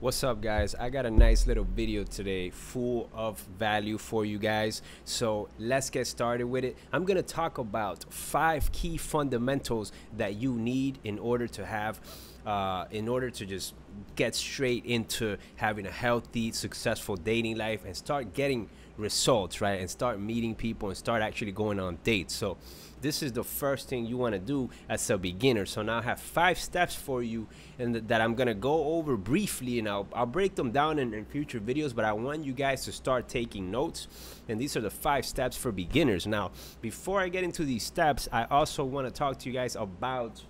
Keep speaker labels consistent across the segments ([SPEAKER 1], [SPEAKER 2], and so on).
[SPEAKER 1] What's up guys? I got a nice little video today full of value for you guys. So let's get started with it. I'm going to talk about five key fundamentals that you need in order to have uh, in order to just get straight into having a healthy, successful dating life and start getting results, right? And start meeting people and start actually going on dates. So this is the first thing you want to do as a beginner. So now I have five steps for you and th that I'm going to go over briefly and I'll, I'll break them down in, in future videos, but I want you guys to start taking notes. And these are the five steps for beginners. Now, before I get into these steps, I also want to talk to you guys about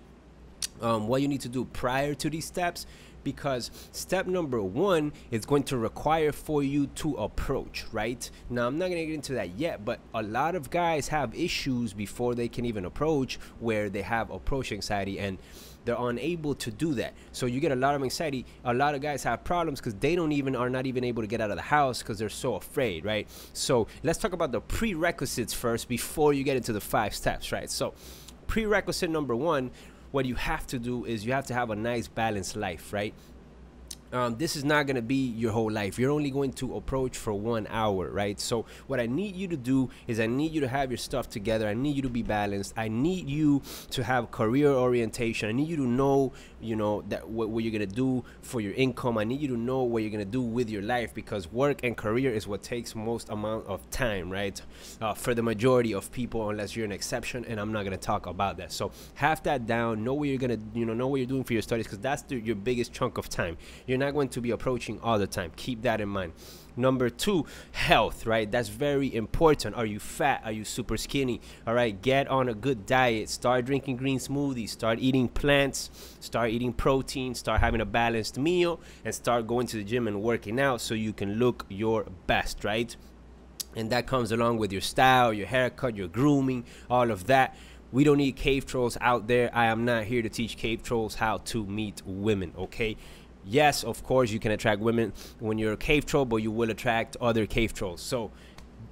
[SPEAKER 1] um, what you need to do prior to these steps because step number one is going to require for you to approach right? Now i'm not going to get into that yet but a lot of guys have issues before they can even approach where they have approach anxiety and they're unable to do that. So you get a lot of anxiety. A lot of guys have problems because they don't even are not even able to get out of the house because they're so afraid right? So let's talk about the prerequisites first before you get into the five steps right? So prerequisite number one what you have to do is you have to have a nice balanced life, right? Um, this is not going to be your whole life. You're only going to approach for one hour, right? So, what I need you to do is I need you to have your stuff together. I need you to be balanced. I need you to have career orientation. I need you to know, you know, that what, what you're going to do for your income. I need you to know what you're going to do with your life because work and career is what takes most amount of time, right? Uh, for the majority of people, unless you're an exception, and I'm not going to talk about that. So, have that down. Know what you're going to, you know, know what you're doing for your studies because that's the, your biggest chunk of time. You're not going to be approaching all the time. Keep that in mind. Number two, health, right? That's very important. Are you fat? Are you super skinny? All right, get on a good diet. Start drinking green smoothies. Start eating plants. Start eating protein. Start having a balanced meal and start going to the gym and working out so you can look your best, right? And that comes along with your style, your haircut, your grooming, all of that. We don't need cave trolls out there. I am not here to teach cave trolls how to meet women, okay? Yes, of course, you can attract women when you're a cave troll, but you will attract other cave trolls. So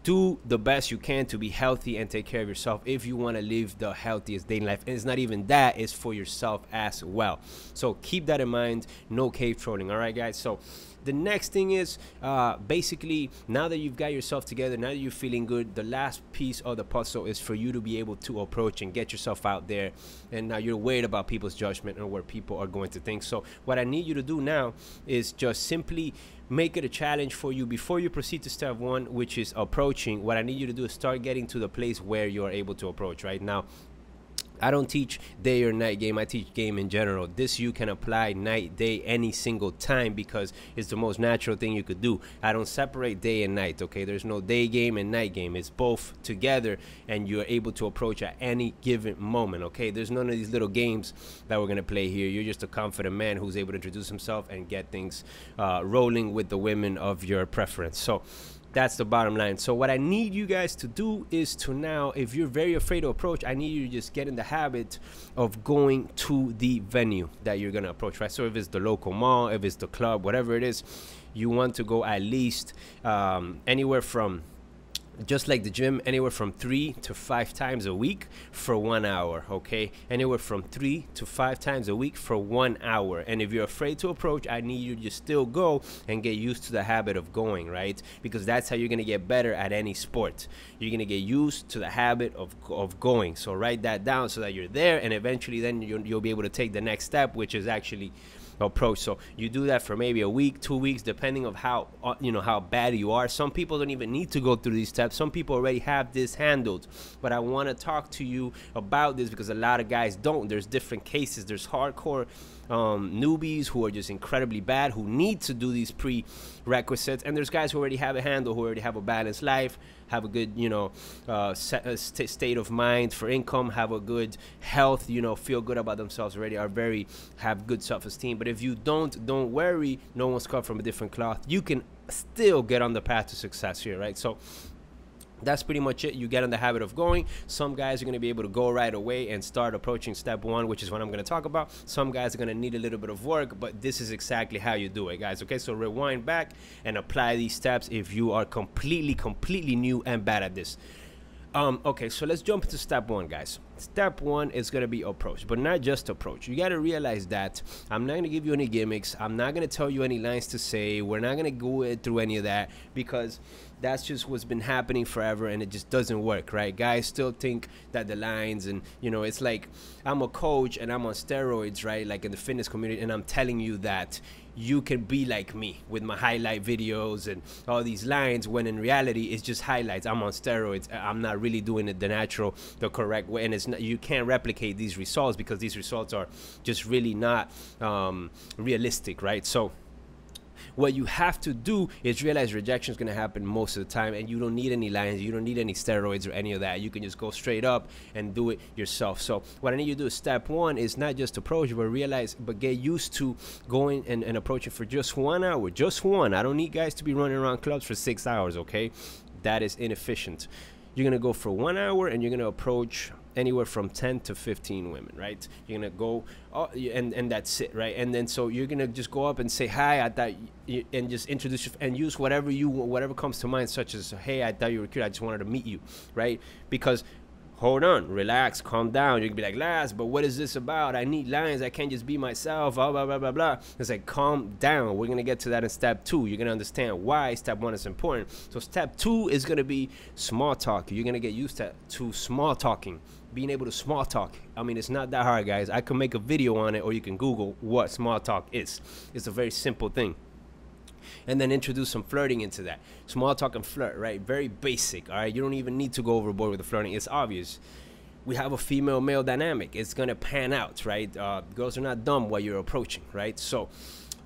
[SPEAKER 1] do the best you can to be healthy and take care of yourself if you want to live the healthiest dating life. And it's not even that, it's for yourself as well. So keep that in mind. No cave trolling. All right, guys. So the next thing is uh, basically now that you've got yourself together now that you're feeling good the last piece of the puzzle is for you to be able to approach and get yourself out there. And now you're worried about people's judgment and what people are going to think. So what i need you to do now is just simply make it a challenge for you before you proceed to step one which is approaching. What i need you to do is start getting to the place where you're able to approach right now I don't teach day or night game. I teach game in general. This you can apply night, day, any single time because it's the most natural thing you could do. I don't separate day and night, okay? There's no day game and night game. It's both together and you're able to approach at any given moment, okay? There's none of these little games that we're going to play here. You're just a confident man who's able to introduce himself and get things uh, rolling with the women of your preference. So, that's the bottom line. So what I need you guys to do is to now, if you're very afraid to approach, I need you to just get in the habit of going to the venue that you're gonna approach, right? So if it's the local mall, if it's the club, whatever it is, you want to go at least um, anywhere from just like the gym anywhere from three to five times a week for one hour okay? Anywhere from three to five times a week for one hour. And if you're afraid to approach i need you to still go and get used to the habit of going right? Because that's how you're to get better at any sport. You're to get used to the habit of, of going. So write that down so that you're there and eventually then you'll, you'll be able to take the next step which is actually approach. So you do that for maybe a week, two weeks, depending of how uh, you know how bad you are. Some people don't even need to go through these steps. Some people already have this handled. But I want to talk to you about this because a lot of guys don't. There's different cases. There's hardcore um, newbies who are just incredibly bad who need to do these prerequisites, and there's guys who already have a handle, who already have a balanced life, have a good you know uh, uh, st state of mind for income, have a good health, you know, feel good about themselves already, are very have good self-esteem. But if you don't, don't worry, no one's cut from a different cloth. You can still get on the path to success here, right? So that's pretty much it. You get in the habit of going. Some guys are going to be able to go right away and start approaching step one which is what i'm going to talk about. Some guys are going to need a little bit of work but this is exactly how you do it guys okay? So rewind back and apply these steps if you are completely completely new and bad at this. Um, okay so let's jump into step one guys. Step one is to be approach but not just approach. You got to realize that i'm not to give you any gimmicks. I'm not to tell you any lines to say. We're not to go through any of that because that's just what's been happening forever and it just doesn't work right? Guys still think that the lines and you know it's like i'm a coach and i'm on steroids right? Like in the fitness community and i'm telling you that you can be like me with my highlight videos and all these lines when in reality it's just highlights. I'm on steroids. I'm not really doing it the natural the correct way and it's not, you can't replicate these results because these results are just really not um, realistic right? So what you have to do is realize rejection is going to happen most of the time, and you don't need any lines, you don't need any steroids or any of that. You can just go straight up and do it yourself. So what I need you to do is step one is not just approach, but realize, but get used to going and, and approaching for just one hour, just one. I don't need guys to be running around clubs for six hours. Okay, that is inefficient. You're gonna go for one hour and you're gonna approach anywhere from 10 to 15 women right you're gonna go oh, and and that's it right and then so you're gonna just go up and say hi i thought you, and just introduce you, and use whatever you whatever comes to mind such as hey i thought you were cute i just wanted to meet you right because hold on, relax, calm down. You can be like, Laz, but what is this about? I need lines. I can't just be myself. Blah, blah, blah, blah, blah. It's like, calm down. We're going to get to that in step two. You're going to understand why step one is important. So, step two is going to be small talk. You're going to get used to, to small talking, being able to small talk. I mean, it's not that hard, guys. I can make a video on it, or you can Google what small talk is. It's a very simple thing and then introduce some flirting into that. Small talk and flirt, right? Very basic, all right? You don't even need to go overboard with the flirting. It's obvious. We have a female male dynamic. It's going to pan out, right? Uh, girls are not dumb while you're approaching, right? So,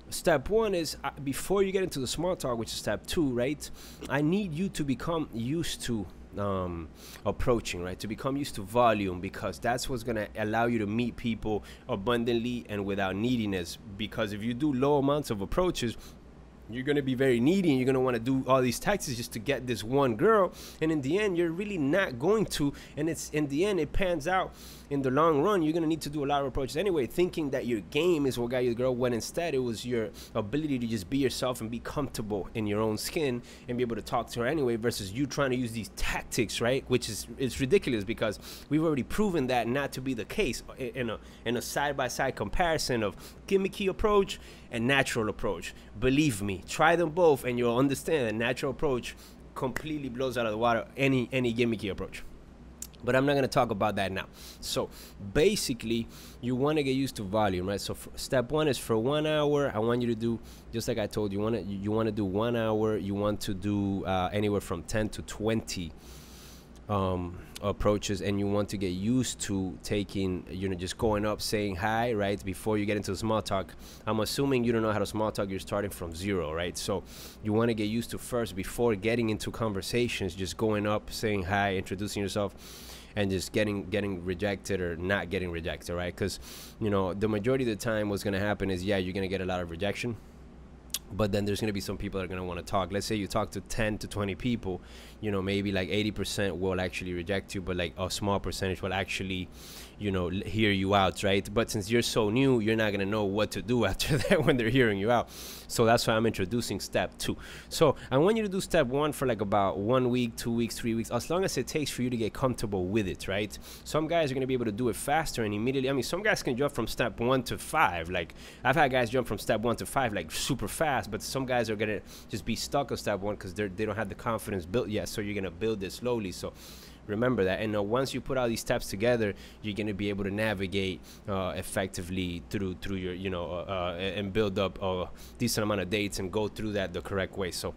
[SPEAKER 1] step one is uh, before you get into the small talk, which is step two, right? I need you to become used to um, approaching, right? To become used to volume because that's what's going to allow you to meet people abundantly and without neediness. Because if you do low amounts of approaches, you're going to be very needy and you're going to want to do all these taxes just to get this one girl and in the end you're really not going to and it's in the end it pans out in the long run, you're gonna need to do a lot of approaches anyway, thinking that your game is what got you the girl. When instead it was your ability to just be yourself and be comfortable in your own skin and be able to talk to her anyway, versus you trying to use these tactics, right? Which is it's ridiculous because we've already proven that not to be the case in a in a side by side comparison of gimmicky approach and natural approach. Believe me, try them both and you'll understand that natural approach completely blows out of the water any any gimmicky approach but I'm not going to talk about that now. So basically, you want to get used to volume, right? So step one is for one hour. I want you to do just like I told you. You want to you want to do one hour. You want to do uh, anywhere from 10 to 20 um, approaches, and you want to get used to taking, you know, just going up, saying hi, right? Before you get into small talk. I'm assuming you don't know how to small talk. You're starting from zero, right? So you want to get used to first before getting into conversations, just going up, saying hi, introducing yourself and just getting getting rejected or not getting rejected, right? Because you know the majority of the time, what's gonna happen is yeah, you're gonna get a lot of rejection but then there's going to be some people that are going to want to talk. Let's say you talk to 10 to 20 people you know maybe like 80% will actually reject you but like a small percentage will actually you know hear you out right? But since you're so new you're not going to know what to do after that when they're hearing you out. So that's why i'm introducing step two. So i want you to do step one for like about one week two weeks three weeks as long as it takes for you to get comfortable with it right? Some guys are going to be able to do it faster and immediately i mean some guys can jump from step one to five like i've had guys jump from step one to five like super fast but some guys are going to just be stuck on step one because they don't have the confidence built yet so you're going to build it slowly. So remember that. And uh, once you put all these steps together you're going to be able to navigate uh, effectively through through your you know uh, uh and build up a decent amount of dates and go through that the correct way. So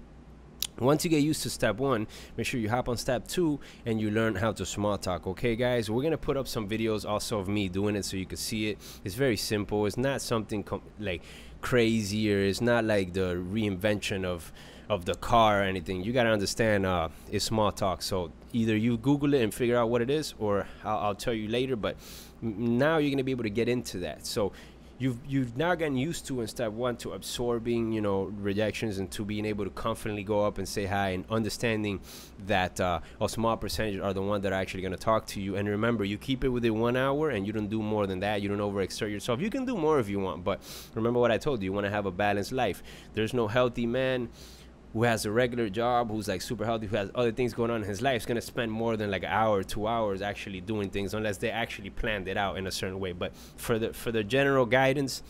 [SPEAKER 1] once you get used to step one, make sure you hop on step two and you learn how to small talk. Okay, guys, we're gonna put up some videos also of me doing it so you can see it. It's very simple. It's not something like crazy or it's not like the reinvention of of the car or anything. You gotta understand uh, it's small talk. So either you Google it and figure out what it is, or I'll, I'll tell you later. But now you're gonna be able to get into that. So you've you've now gotten used to in step one to absorbing you know rejections and to being able to confidently go up and say hi and understanding that uh, a small percentage are the ones that are actually going to talk to you. And remember you keep it within one hour and you don't do more than that. You don't overexert yourself. You can do more if you want but remember what i told you you want to have a balanced life. There's no healthy man who has a regular job, who's like super healthy, who has other things going on in his life, is gonna spend more than like an hour, two hours actually doing things, unless they actually planned it out in a certain way. But for the for the general guidance,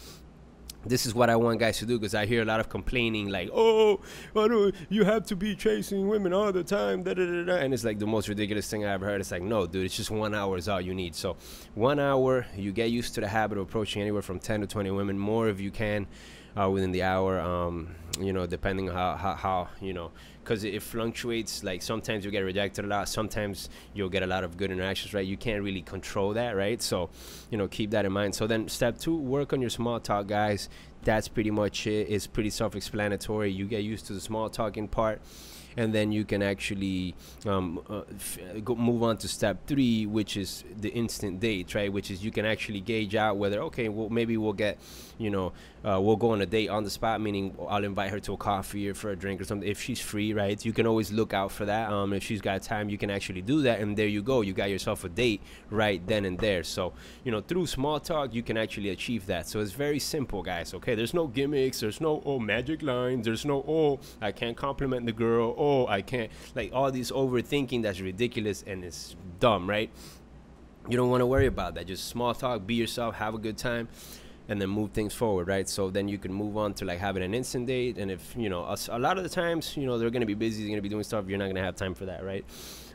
[SPEAKER 1] this is what I want guys to do because I hear a lot of complaining like, oh, you have to be chasing women all the time? Da, da, da. And it's like the most ridiculous thing I ever heard. It's like, no, dude, it's just one hour is all you need. So one hour, you get used to the habit of approaching anywhere from 10 to 20 women, more if you can uh, within the hour. Um, you know, depending how, how, how you know, because it, it, fluctuates. Like sometimes you get rejected a lot, sometimes you'll get a lot of good interactions, right? You can't really control that, right? So, you know, keep that in mind. So then, step two, work on your small talk, guys. That's pretty much it. It's pretty self-explanatory. You get used to the small talking part and then you can actually um, uh, move on to step three, which is the instant date, right? Which is you can actually gauge out whether okay, well maybe we'll get, you know, uh, we'll go on a date on the spot, meaning I'll invite her to a coffee or for a drink or something if she's free, right? You can always look out for that. Um, if she's got time, you can actually do that, and there you go, you got yourself a date right then and there. So you know, through small talk, you can actually achieve that. So it's very simple, guys. Okay, there's no gimmicks, there's no oh magic lines, there's no oh I can't compliment the girl oh, I can't, like all these overthinking that's ridiculous and it's dumb, right? You don't want to worry about that. Just small talk, be yourself, have a good time and then move things forward, right? So then you can move on to like having an instant date. And if, you know, a, a lot of the times, you know, they're going to be busy, they're going to be doing stuff, you're not going to have time for that, right?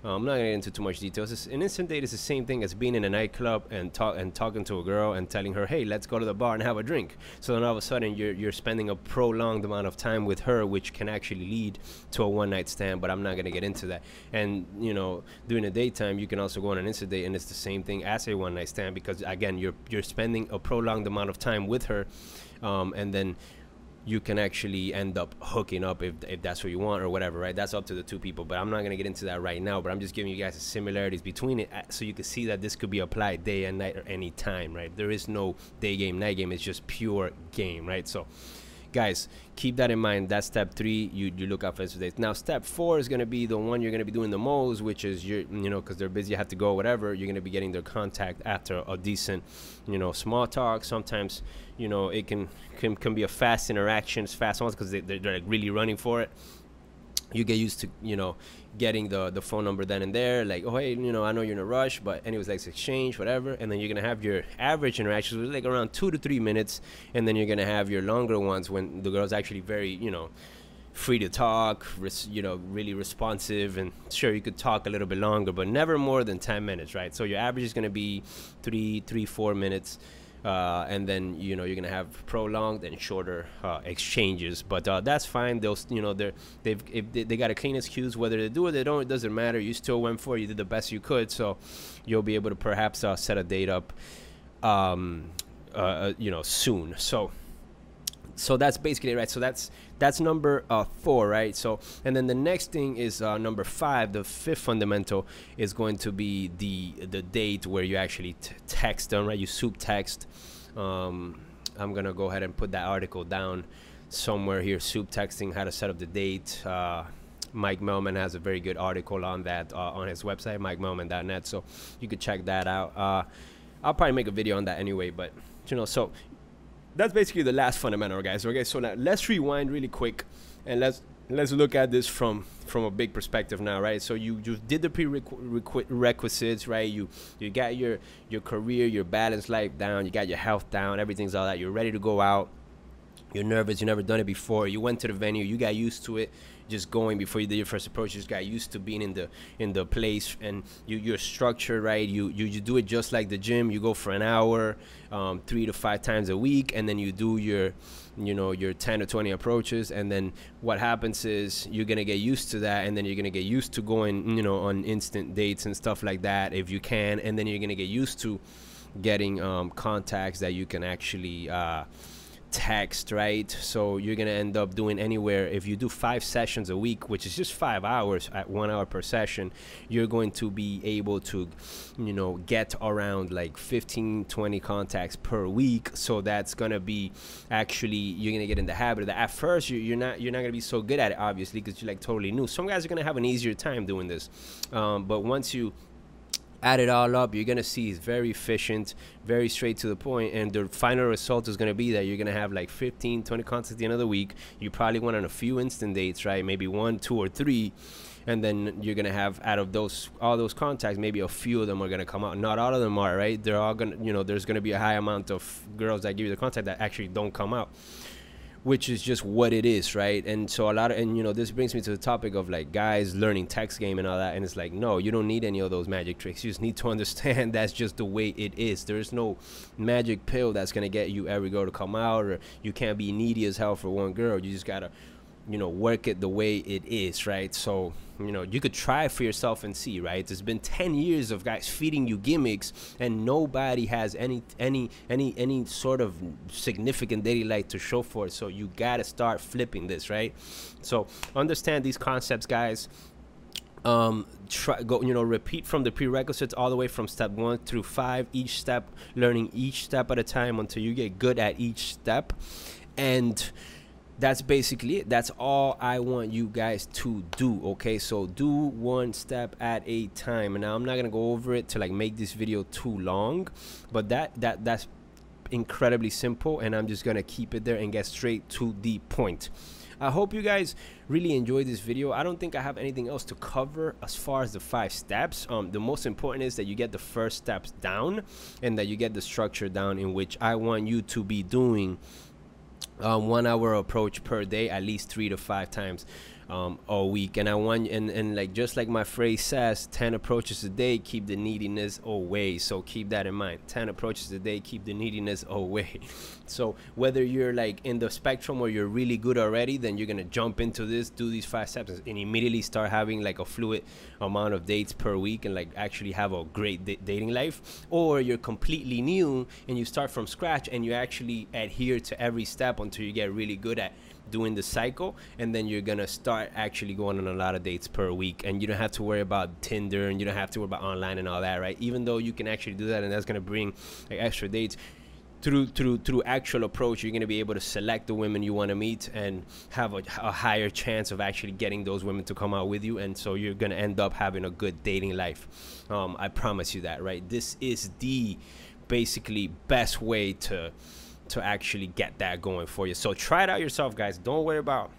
[SPEAKER 1] Uh, I'm not gonna get into too much details. It's, an instant date is the same thing as being in a nightclub and talk and talking to a girl and telling her, "Hey, let's go to the bar and have a drink." So then all of a sudden you're you're spending a prolonged amount of time with her, which can actually lead to a one night stand. But I'm not gonna get into that. And you know, during the daytime, you can also go on an instant date, and it's the same thing as a one night stand because again, you're you're spending a prolonged amount of time with her, um, and then you can actually end up hooking up if, if that's what you want or whatever, right? That's up to the two people. But I'm not to get into that right now. But I'm just giving you guys the similarities between it uh, so you can see that this could be applied day and night or any time, right? There is no day game, night game. It's just pure game, right? So guys keep that in mind. That's step three you, you look out for days. Now step four is going to be the one you're going to be doing the most which is you you know because they're busy you have to go whatever you're going to be getting their contact after a decent you know small talk. Sometimes you know it can can, can be a fast interaction it's fast ones because they, they're, they're like really running for it you get used to you know getting the the phone number then and there like oh hey you know i know you're in a rush but anyways let's exchange whatever and then you're gonna have your average interactions with like around two to three minutes and then you're gonna have your longer ones when the girl's actually very you know free to talk res- you know really responsive and sure you could talk a little bit longer but never more than 10 minutes right? So your average is gonna be three three four minutes uh, and then you know you're gonna have prolonged and shorter uh, exchanges. But uh, that's fine. They'll you know they're they've if they, they got a clean excuse whether they do or they don't. It doesn't matter. You still went for it. You did the best you could. So you'll be able to perhaps uh, set a date up. Um, uh, uh, you know soon. So so that's basically right? So that's that's number uh, four right? So and then the next thing is uh, number five the fifth fundamental is going to be the the date where you actually text them right? You soup text. Um, i'm gonna go ahead and put that article down somewhere here. Soup texting how to set up the date. Uh, Mike Mellman has a very good article on that uh, on his website, mikemellman.net. So you could check that out. Uh, I'll probably make a video on that anyway, but you know, so that's basically the last fundamental, guys. Okay, so now let's rewind really quick and let's let's look at this from from a big perspective now, right? So you you did the prerequisites, right? You you got your your career, your balanced life down, you got your health down, everything's all that. You're ready to go out. You're nervous. You've never done it before. You went to the venue. You got used to it just going before you did your first approach. You just got used to being in the in the place, and you you're structured right. You you, you do it just like the gym. You go for an hour, um, three to five times a week, and then you do your you know your 10 or 20 approaches and then what happens is you're gonna get used to that and then you're gonna get used to going you know on instant dates and stuff like that if you can and then you're gonna get used to getting um, contacts that you can actually uh, text, right? So you're gonna end up doing anywhere. If you do five sessions a week, which is just five hours at one hour per session, you're going to be able to, you know, get around like 15, 20 contacts per week. So that's gonna be actually you're gonna get in the habit of that. At first, you're not you're not gonna be so good at it, obviously, because you're like totally new. Some guys are gonna have an easier time doing this, um, but once you add it all up you're gonna see it's very efficient very straight to the point and the final result is gonna be that you're gonna have like 15 20 contacts at the end of the week. You probably went on a few instant dates right? Maybe one two or three and then you're gonna have out of those all those contacts maybe a few of them are gonna come out. Not all of them are right? They're all gonna you know there's gonna be a high amount of girls that give you the contact that actually don't come out which is just what it is, right? And so a lot of, and you know, this brings me to the topic of like guys learning text game and all that. And it's like, no, you don't need any of those magic tricks. You just need to understand that's just the way it is. There's no magic pill that's gonna get you every girl to come out, or you can't be needy as hell for one girl. You just gotta you know work it the way it is right? So you know you could try for yourself and see right? It's been 10 years of guys feeding you gimmicks and nobody has any any any any sort of significant daily life to show for it. So you gotta start flipping this right? So understand these concepts guys. Um try go you know repeat from the prerequisites all the way from step one through five each step learning each step at a time until you get good at each step. And that's basically it that's all i want you guys to do okay so do one step at a time and now i'm not gonna go over it to like make this video too long but that that that's incredibly simple and i'm just gonna keep it there and get straight to the point I hope you guys really enjoyed this video. I don't think I have anything else to cover as far as the five steps. Um, the most important is that you get the first steps down and that you get the structure down in which I want you to be doing um, one hour approach per day at least three to five times um, a week. And i want and, and like just like my phrase says 10 approaches a day keep the neediness away. So keep that in mind. 10 approaches a day keep the neediness away. So whether you're like in the spectrum or you're really good already then you're gonna jump into this do these five steps and immediately start having like a fluid amount of dates per week and like actually have a great dating life. Or you're completely new and you start from scratch and you actually adhere to every step until you get really good at doing the cycle and then you're gonna start actually going on a lot of dates per week and you don't have to worry about tinder and you don't have to worry about online and all that right? Even though you can actually do that and that's gonna bring like extra dates through through through actual approach you're going to be able to select the women you want to meet and have a, a, higher chance of actually getting those women to come out with you and so you're going to end up having a good dating life. Um, i promise you that right? This is the basically best way to to actually get that going for you. So try it out yourself, guys. Don't worry about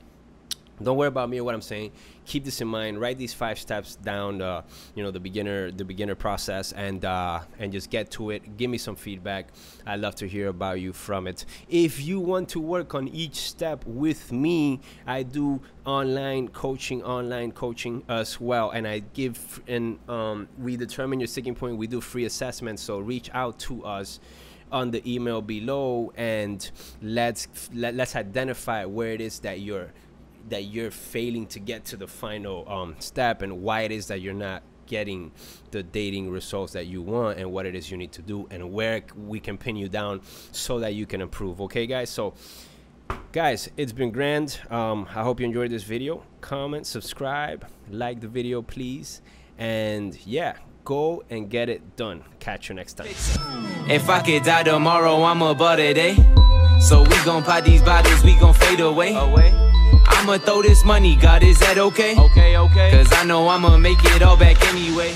[SPEAKER 1] don't worry about me or what I'm saying. Keep this in mind. Write these five steps down. Uh, you know the beginner the beginner process and uh, and just get to it. Give me some feedback. I'd love to hear about you from it. If you want to work on each step with me, I do online coaching, online coaching as well, and I give and um, we determine your sticking point. We do free assessments. So reach out to us on the email below and let's let, let's identify where it is that you're that you're failing to get to the final um, step and why it is that you're not getting the dating results that you want and what it is you need to do and where we can pin you down so that you can improve okay guys? So guys it's been grand. Um, i hope you enjoyed this video. Comment subscribe like the video please. And yeah Go and get it done. Catch you next time. If I could die tomorrow, I'm about it, eh? So we gon' pop these bottles, we gon' fade away. away. I'ma throw this money, God, is that okay? Okay, okay. Cause I know I'ma make it all back anyway.